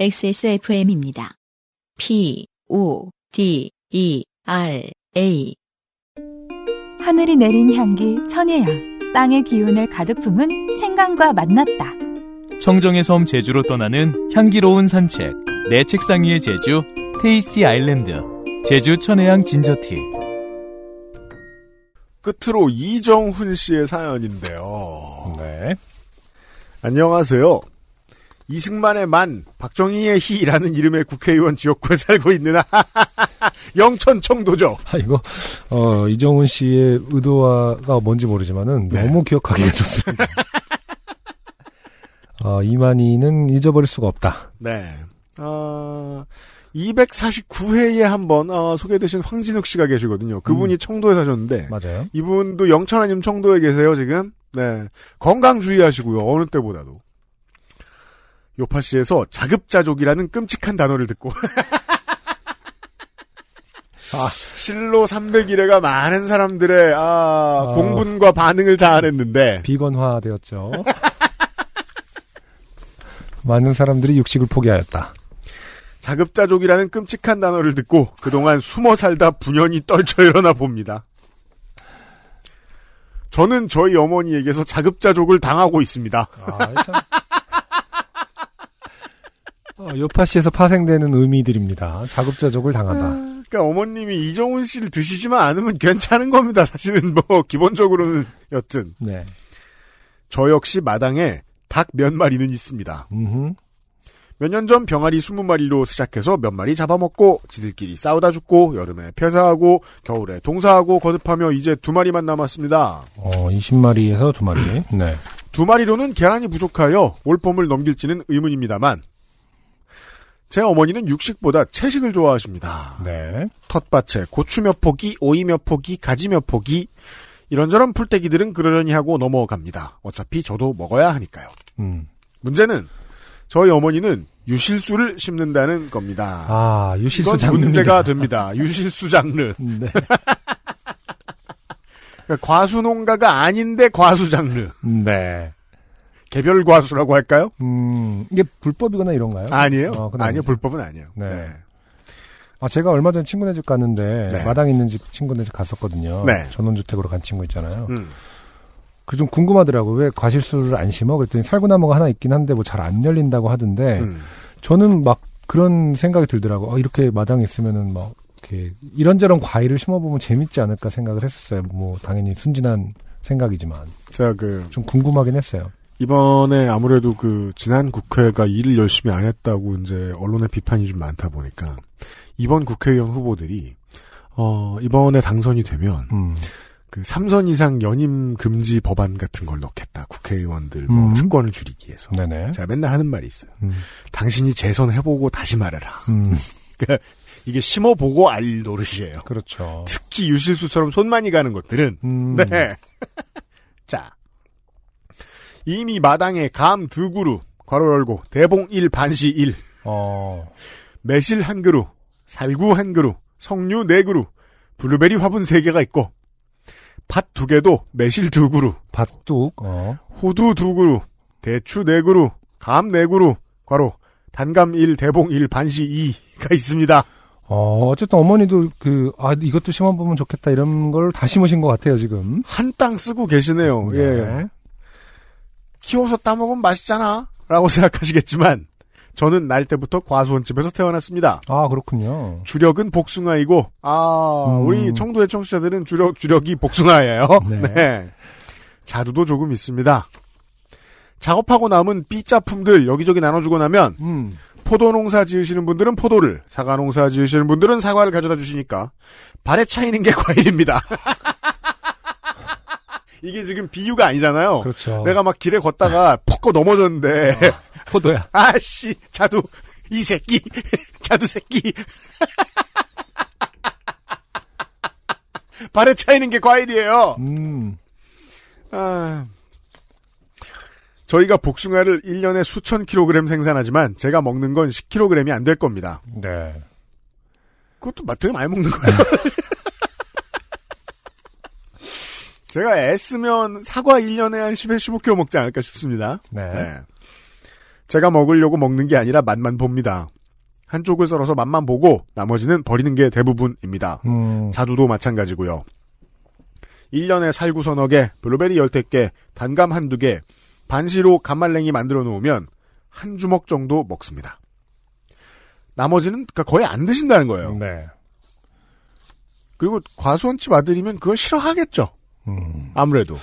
XSFM입니다. P, O, D, E, R, A. 하늘이 내린 향기 천혜향. 땅의 기운을 가득 품은 생강과 만났다. 청정의 섬 제주로 떠나는 향기로운 산책. 내 책상 위의 제주, 테이스티 아일랜드. 제주 천혜향 진저티. 끝으로 이정훈 씨의 사연인데요. 네. 안녕하세요. 이승만의 만, 박정희의 희라는 이름의 국회의원 지역구에 살고 있는 영천 청도죠. 아, 이거, 어, 이정훈 씨의 의도가 뭔지 모르지만은 네. 너무 기억하기가 좋습니다. 어, 이만희는 잊어버릴 수가 없다. 네. 어, 249회에 한번 어, 소개되신 황진욱 씨가 계시거든요. 그분이 청도에 사셨는데 맞아요. 이분도 영천 아님 청도에 계세요 지금. 네. 건강 주의하시고요. 어느 때보다도. 요파 씨에서 자급자족이라는 끔찍한 단어를 듣고 아. 실로 301회가 많은 사람들의 아, 어. 공분과 반응을 자아냈는데 비건화 되었죠. 많은 사람들이 육식을 포기하였다. 자급자족이라는 끔찍한 단어를 듣고 그동안 숨어 살다 분연히 떨쳐 일어나 봅니다. 저는 저희 어머니에게서 자급자족을 당하고 있습니다. 아, 참. 어, 요파시에서 파생되는 의미들입니다. 자급자족을 당하다. 그러니까 어머님이 이정훈 씨를 드시지만 않으면 괜찮은 겁니다. 사실은 뭐 기본적으로는 여튼 네. 저 역시 마당에 닭 몇 마리는 있습니다. 몇 년 전 병아리 20마리로 시작해서 몇 마리 잡아먹고 지들끼리 싸우다 죽고 여름에 폐사하고 겨울에 동사하고 거듭하며 이제 두 마리만 남았습니다. 어, 20마리에서 두 마리. 네. 두 마리로는 계란이 부족하여 올 봄을 넘길지는 의문입니다만 제 어머니는 육식보다 채식을 좋아하십니다. 네. 텃밭에 고추 몇 포기, 오이 몇 포기, 가지 몇 포기 이런저런 풀떼기들은 그러려니 하고 넘어갑니다. 어차피 저도 먹어야 하니까요. 음. 문제는 저희 어머니는 유실수를 심는다는 겁니다. 아, 유실수 장르입니다. 문제가 됩니다. 유실수 장르. 네. 그러니까 과수 농가가 아닌데 과수 장르. 네. 개별 과수라고 할까요? 음, 이게 불법이거나 이런가요? 아니에요. 어, 그건 아니요. 불법은 아니에요. 네. 네. 아, 제가 얼마 전에 친구네 집 갔는데, 네. 마당 있는 집 친구네 집 갔었거든요. 네. 전원주택으로 간 친구 있잖아요. 음. 그좀 궁금하더라고. 왜 과실수를 안 심어? 그랬더니 살구나무가 하나 있긴 한데 뭐 잘 안 열린다고 하던데, 음. 저는 막 그런 생각이 들더라고. 어, 이렇게 마당에 있으면은 막, 이렇게 이런저런 과일을 심어보면 재밌지 않을까 생각을 했었어요. 뭐, 당연히 순진한 생각이지만. 제가 그 좀 궁금하긴 했어요. 이번에 아무래도 그 지난 국회가 일을 열심히 안 했다고 이제 언론의 비판이 좀 많다 보니까 이번 국회의원 후보들이 어 이번에 당선이 되면 음. 그 3선 이상 연임 금지 법안 같은 걸 넣겠다. 국회의원들 뭐 음. 특권을 줄이기 위해서. 네네. 제가 맨날 하는 말이 있어요. 음. 당신이 재선해보고 다시 말해라. 음. 그러니까 이게 심어보고 알 노릇이에요. 그렇죠. 특히 유실수처럼 손 많이 가는 것들은 음. 네. 자. 이미 마당에 감 두 그루, 괄호 열고, 대봉 1, 반시 1, 어, 매실 한 그루, 살구 한 그루, 석류 네 그루, 블루베리 화분 세 개가 있고, 팥두 개도 매실 두 그루, 밭둑, 어, 호두 두 그루, 대추 네 그루, 감 네 그루, 괄호, 단감 1, 대봉 1, 반시 2가 있습니다. 어, 어쨌든 어머니도 그, 아, 이것도 심어보면 좋겠다 이런 걸 다 심으신 것 같아요, 지금. 한 땅 쓰고 계시네요. 예. 네. 키워서 따먹으면 맛있잖아. 라고 생각하시겠지만, 저는 날 때부터 과수원집에서 태어났습니다. 아, 그렇군요. 주력은 복숭아이고, 아, 음. 우리 청도의 청취자들은 주력, 주력이 복숭아예요. 네. 네. 자두도 조금 있습니다. 작업하고 남은 삐짜품들 여기저기 나눠주고 나면, 음, 포도 농사 지으시는 분들은 포도를, 사과 농사 지으시는 분들은 사과를 가져다 주시니까, 발에 차이는 게 과일입니다. 이게 지금 비유가 아니잖아요. 그렇죠. 내가 막 길에 걷다가 퍽거 넘어졌는데, 포도야. 아씨, 자두, 이 새끼, 자두 새끼. 발에 차이는 게 과일이에요. 음, 아, 저희가 복숭아를 1년에 수천 킬로그램 생산하지만 제가 먹는 건 10킬로그램이 안 될 겁니다. 네. 그것도 마- 되게 많이 먹는 거예요. 제가 애쓰면 사과 1년에 한 10에 15kg 먹지 않을까 싶습니다. 네. 네. 제가 먹으려고 먹는 게 아니라 맛만 봅니다. 한쪽을 썰어서 맛만 보고 나머지는 버리는 게 대부분입니다. 음, 자두도 마찬가지고요. 1년에 살구 서너 개, 블루베리 열댓 개, 단감 한두 개, 반시로 간말랭이 만들어 놓으면 한 주먹 정도 먹습니다. 나머지는 그러니까 거의 안 드신다는 거예요. 네. 그리고 과수원집 아들이면 그거 싫어하겠죠. 음. 아무래도.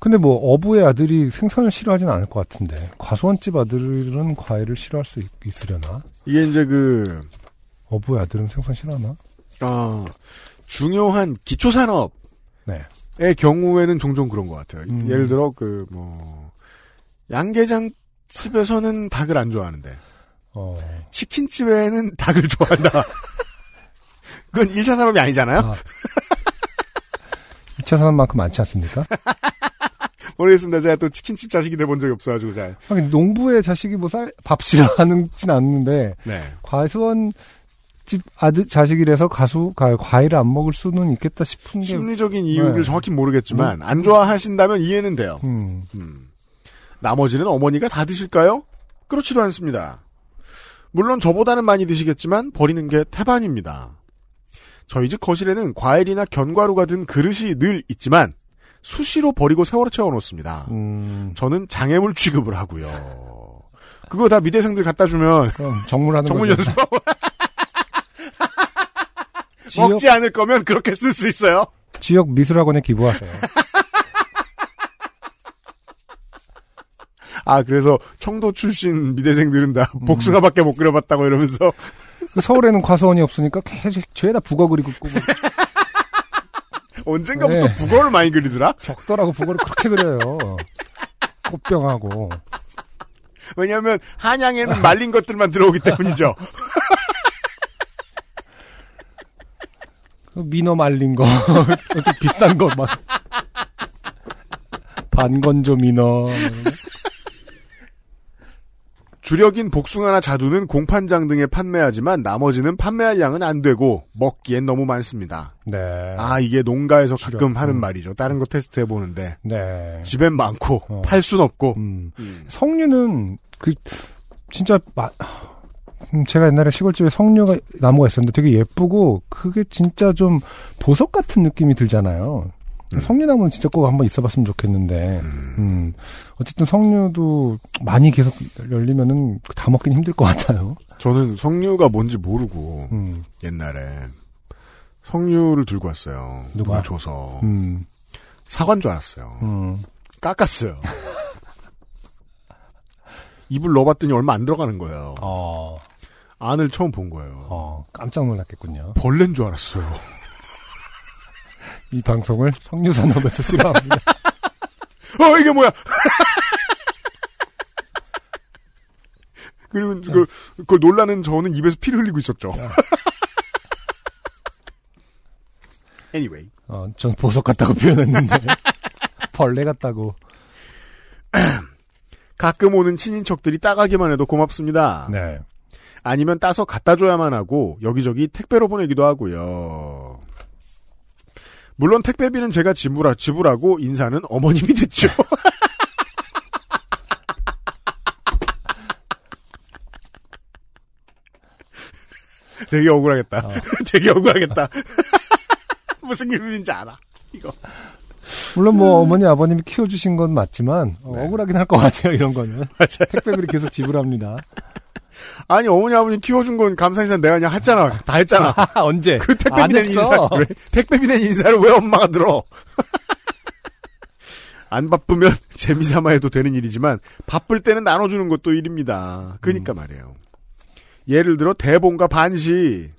근데 뭐 어부의 아들이 생선을 싫어하진 않을 것 같은데 과수원집 아들은 과일을 싫어할 수 있, 있으려나? 이게 이제 그 어부의 아들은 생선 싫어하나? 어, 중요한 기초 산업의 네. 경우에는 종종 그런 것 같아요. 음. 예를 들어 그 뭐 양계장 집에서는 닭을 안 좋아하는데 어. 치킨집에는 닭을 좋아한다. 그건 1차 산업이 아니잖아요. 아. 2차 산업만큼 많지 않습니까? 모르겠습니다. 제가 또 치킨집 자식이 돼본 적이 없어가지고 잘. 하긴 농부의 자식이 뭐 쌀, 밥 싫어하는진 않는데 네. 과수원 집 아들 자식이라서 가수 가, 과일을 안 먹을 수는 있겠다 싶은 게 심리적인 이유를 네. 정확히 모르겠지만 안 좋아하신다면 이해는 돼요. 음, 음. 나머지는 어머니가 다 드실까요? 그렇지도 않습니다. 물론 저보다는 많이 드시겠지만 버리는 게 태반입니다. 저희 집 거실에는 과일이나 견과류가 든 그릇이 늘 있지만 수시로 버리고 세월호 채워놓습니다. 음, 저는 장애물 취급을 하고요. 그거 다 미대생들 갖다 주면 정물하는 정물 지역, 먹지 않을 거면 그렇게 쓸 수 있어요. 지역 미술학원에 기부하세요. 아 그래서 청도 출신 미대생들은 다 음. 복숭아밖에 못 그려봤다고 이러면서 그 서울에는 과수원이 없으니까 계속 죄다 북어 그리고 뭐 언젠가부터 네. 국어를 많이 그리더라. 적더라고 북어를 그렇게 그려요. 꽃병하고 왜냐하면 한양에는 말린 것들만 들어오기 때문이죠. 그 민어 말린 거, 좀 비싼 거 막. 반건조 민어. 주력인 복숭아나 자두는 공판장 등에 판매하지만 나머지는 판매할 양은 안 되고 먹기엔 너무 많습니다. 네. 아 이게 농가에서 가끔 주력. 하는 음. 말이죠. 다른 거 테스트 해 보는데 네. 집엔 많고 어. 팔 순 없고. 음. 음. 석류는 그 진짜 마, 음, 제가 옛날에 시골집에 석류가 나무가 있었는데 되게 예쁘고 그게 진짜 좀 보석 같은 느낌이 들잖아요. 음. 석류나무는 진짜 꼭 한번 있어봤으면 좋겠는데, 음, 어쨌든 석류도 많이 계속 열리면은 다 먹긴 힘들 것 같아요. 저는 석류가 뭔지 모르고 음, 옛날에 석류를 들고 왔어요. 누가? 누가 줘서 음, 사과인 줄 알았어요. 음. 깎았어요. 입을 넣어봤더니 얼마 안 들어가는 거예요. 어, 안을 처음 본 거예요. 어, 깜짝 놀랐겠군요. 벌레인 줄 알았어요. 이 방송을 석류산업에서 싫어합니다. 어 이게 뭐야? 그리고 그걸, 그걸 놀라는 저는 입에서 피를 흘리고 있었죠. anyway. 어, 전 보석 같다고 표현했는데, 벌레 같다고. 가끔 오는 친인척들이 따가기만 해도 고맙습니다. 네. 아니면 따서 갖다 줘야만 하고 여기저기 택배로 보내기도 하고요. 물론 택배비는 제가 지불하, 지불하고 인사는 어머님이 듣죠. 되게 억울하겠다. 어. 되게 억울하겠다. 무슨 기분인지 알아. 이거. 물론 뭐 어머니 아버님이 키워주신 건 맞지만 어, 네. 억울하긴 할 것 같아요 이런 거는 맞아요. 택배비를 계속 지불합니다 아니 어머니 아버님 키워준 건 감사 인사 내가 그냥 했잖아. 다 했잖아. 언제 그 택배비 안 낸. 인사 왜 택배비 낸 인사를 왜 엄마가 들어? 안 바쁘면 재미삼아 해도 되는 일이지만 바쁠 때는 나눠주는 것도 일입니다. 그니까 말이에요. 예를 들어 대본과 반시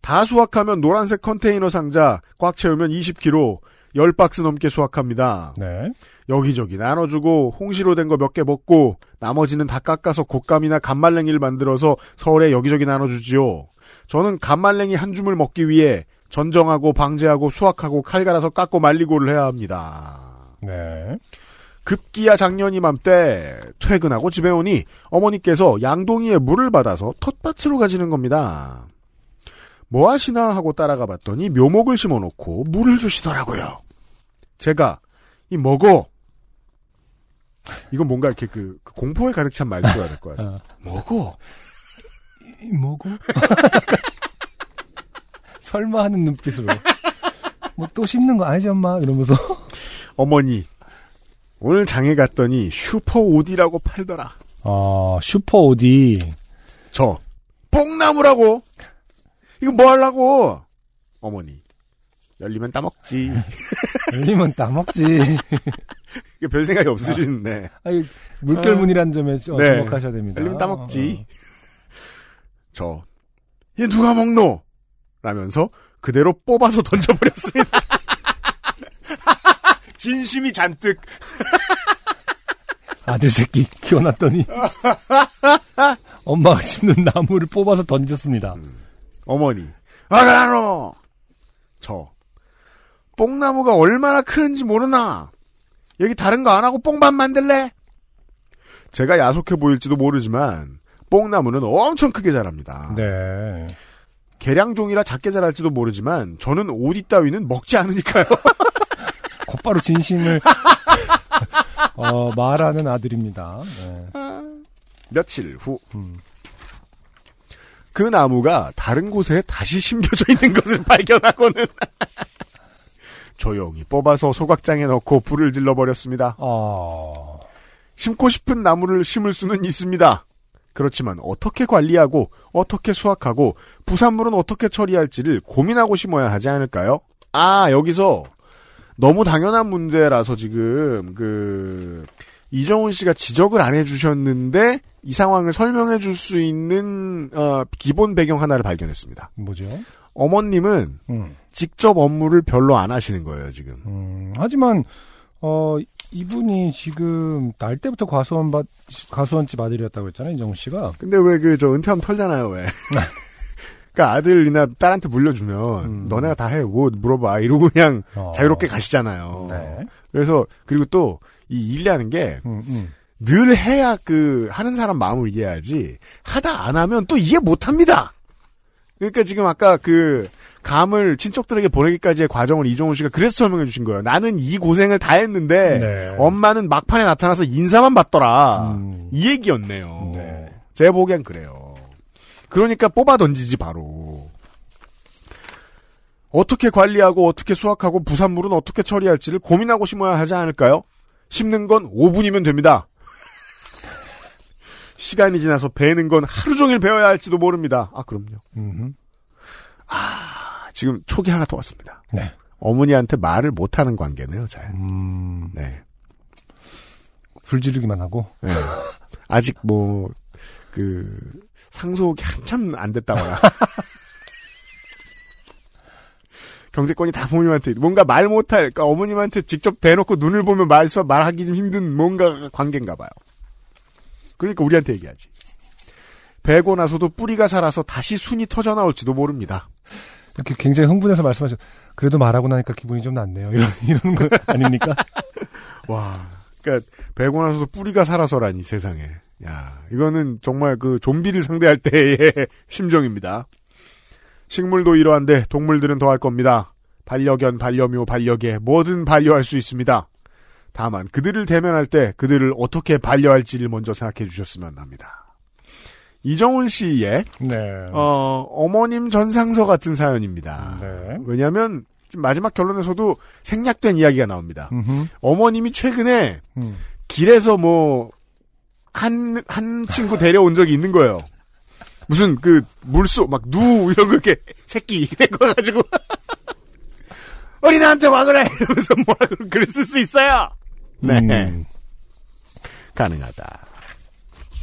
다 수확하면 노란색 컨테이너 상자 꽉 채우면 20kg 10박스 넘게 수확합니다. 네 여기저기 나눠주고 홍시로 된 거 몇 개 먹고 나머지는 다 깎아서 곶감이나 간말랭이를 만들어서 서울에 여기저기 나눠주지요. 저는 간말랭이 한 줌을 먹기 위해 전정하고 방제하고 수확하고 칼 갈아서 깎고 말리고를 해야 합니다. 네. 급기야 작년 이맘때 퇴근하고 집에 오니 어머니께서 양동이에 물을 받아서 텃밭으로 가지는 겁니다. 뭐 하시나 하고 따라가 봤더니 묘목을 심어놓고 물을 주시더라고요. 제가 이 먹어 이건 뭔가 이렇게 그, 그 공포에 가득 찬 말투가 될 것 같아요. 어. 뭐고? 이 뭐고? 설마 하는 눈빛으로. 뭐 또 씹는 거 아니지 엄마? 이러면서. 어머니, 오늘 장에 갔더니 슈퍼 오디라고 팔더라. 아, 슈퍼 오디. 저, 뽕나무라고! 이거 뭐 하려고? 어머니, 열리면 따먹지. 열리면 따먹지. 별 생각이 없으시는데. 아니, 물결문이라는 점에 좀 네. 주목하셔야 됩니다. 열리면 따먹지. 저, 얘 누가 먹노? 라면서 그대로 뽑아서 던져버렸습니다. 진심이 잔뜩. 아들 새끼 키워놨더니 엄마가 씹는 나무를 뽑아서 던졌습니다. 어머니, 아가라노! 저, 뽕나무가 얼마나 크는지 모르나? 여기 다른 거 안 하고 뽕밥 만들래? 제가 야속해 보일지도 모르지만, 뽕나무는 엄청 크게 자랍니다. 네. 계량종이라 작게 자랄지도 모르지만, 저는 오디 따위는 먹지 않으니까요. 곧바로 진심을 어, 말하는 아들입니다. 네. 며칠 후, 음. 그 나무가 다른 곳에 다시 심겨져 있는 것을 발견하고는, 조용히 뽑아서 소각장에 넣고 불을 질러버렸습니다. 어, 심고 싶은 나무를 심을 수는 있습니다. 그렇지만 어떻게 관리하고 어떻게 수확하고 부산물은 어떻게 처리할지를 고민하고 심어야 하지 않을까요? 아 여기서 너무 당연한 문제라서 지금 그 이정훈 씨가 지적을 안 해주셨는데 이 상황을 설명해 줄 수 있는 어, 기본 배경 하나를 발견했습니다. 뭐죠? 어머님은 음. 직접 업무를 별로 안 하시는 거예요 지금. 음, 하지만 어 이분이 지금 날 때부터 과수원 받 과수원집 아들이었다고 했잖아요 이정우 씨가. 근데 왜 그 저 은퇴하면 털잖아요 왜? 그러니까 아들이나 딸한테 물려주면 음. 너네가 다 해. 뭐 물어봐 이러고 그냥 어. 자유롭게 가시잖아요. 네. 그래서 그리고 또 이 일이라는 게늘 음, 음. 해야 그 하는 사람 마음을 이해하지 하다 안 하면 또 이해 못 합니다. 그러니까 지금 아까 그 감을 친척들에게 보내기까지의 과정을 이종훈 씨가 그래서 설명해 주신 거예요. 나는 이 고생을 다 했는데 네. 엄마는 막판에 나타나서 인사만 받더라. 음. 이 얘기였네요. 네. 제 보기엔 그래요. 그러니까 뽑아 던지지 바로. 어떻게 관리하고 어떻게 수확하고 부산물은 어떻게 처리할지를 고민하고 심어야 하지 않을까요? 심는 건 5분이면 됩니다. 시간이 지나서 배는 건 하루 종일 배워야 할지도 모릅니다. 아, 그럼요. 음흠. 아, 지금 촉이 하나 더 왔습니다. 네. 어머니한테 말을 못하는 관계네요, 잘. 음, 네. 불지르기만 하고. 네. 아직 뭐, 그, 상속이 한참 안 됐다거나. 경제권이 다 부모님한테, 뭔가 말 못할, 그러니까 어머님한테 직접 대놓고 눈을 보면 말수, 말하기 좀 힘든 뭔가 관계인가 봐요. 그러니까 우리한테 얘기하지. 배고 나서도 뿌리가 살아서 다시 순이 터져 나올지도 모릅니다. 이렇게 굉장히 흥분해서 말씀하셔. 그래도 말하고 나니까 기분이 좀 낫네요. 이런 이런 거 아닙니까? 와. 그러니까 배고 나서도 뿌리가 살아서라니 세상에. 야, 이거는 정말 그 좀비를 상대할 때의 심정입니다. 식물도 이러한데 동물들은 더할 겁니다. 반려견, 반려묘, 반려개 뭐든 반려할 수 있습니다. 다만 그들을 대면할 때 그들을 어떻게 반려할지를 먼저 생각해 주셨으면 합니다. 이정훈 씨의 네. 어, 어머님 전상서 같은 사연입니다. 네. 왜냐하면 지금 마지막 결론에서도 생략된 이야기가 나옵니다. 음흠. 어머님이 최근에 음. 길에서 뭐, 한, 한 친구 데려온 적이 있는 거예요. 무슨 그, 물소, 막, 누, 이런 거 이렇게, 새끼, 된거 가지고. 어린애한테 와 그래! 이러면서 뭐라 그랬을 수 있어요! 네. 음. 가능하다.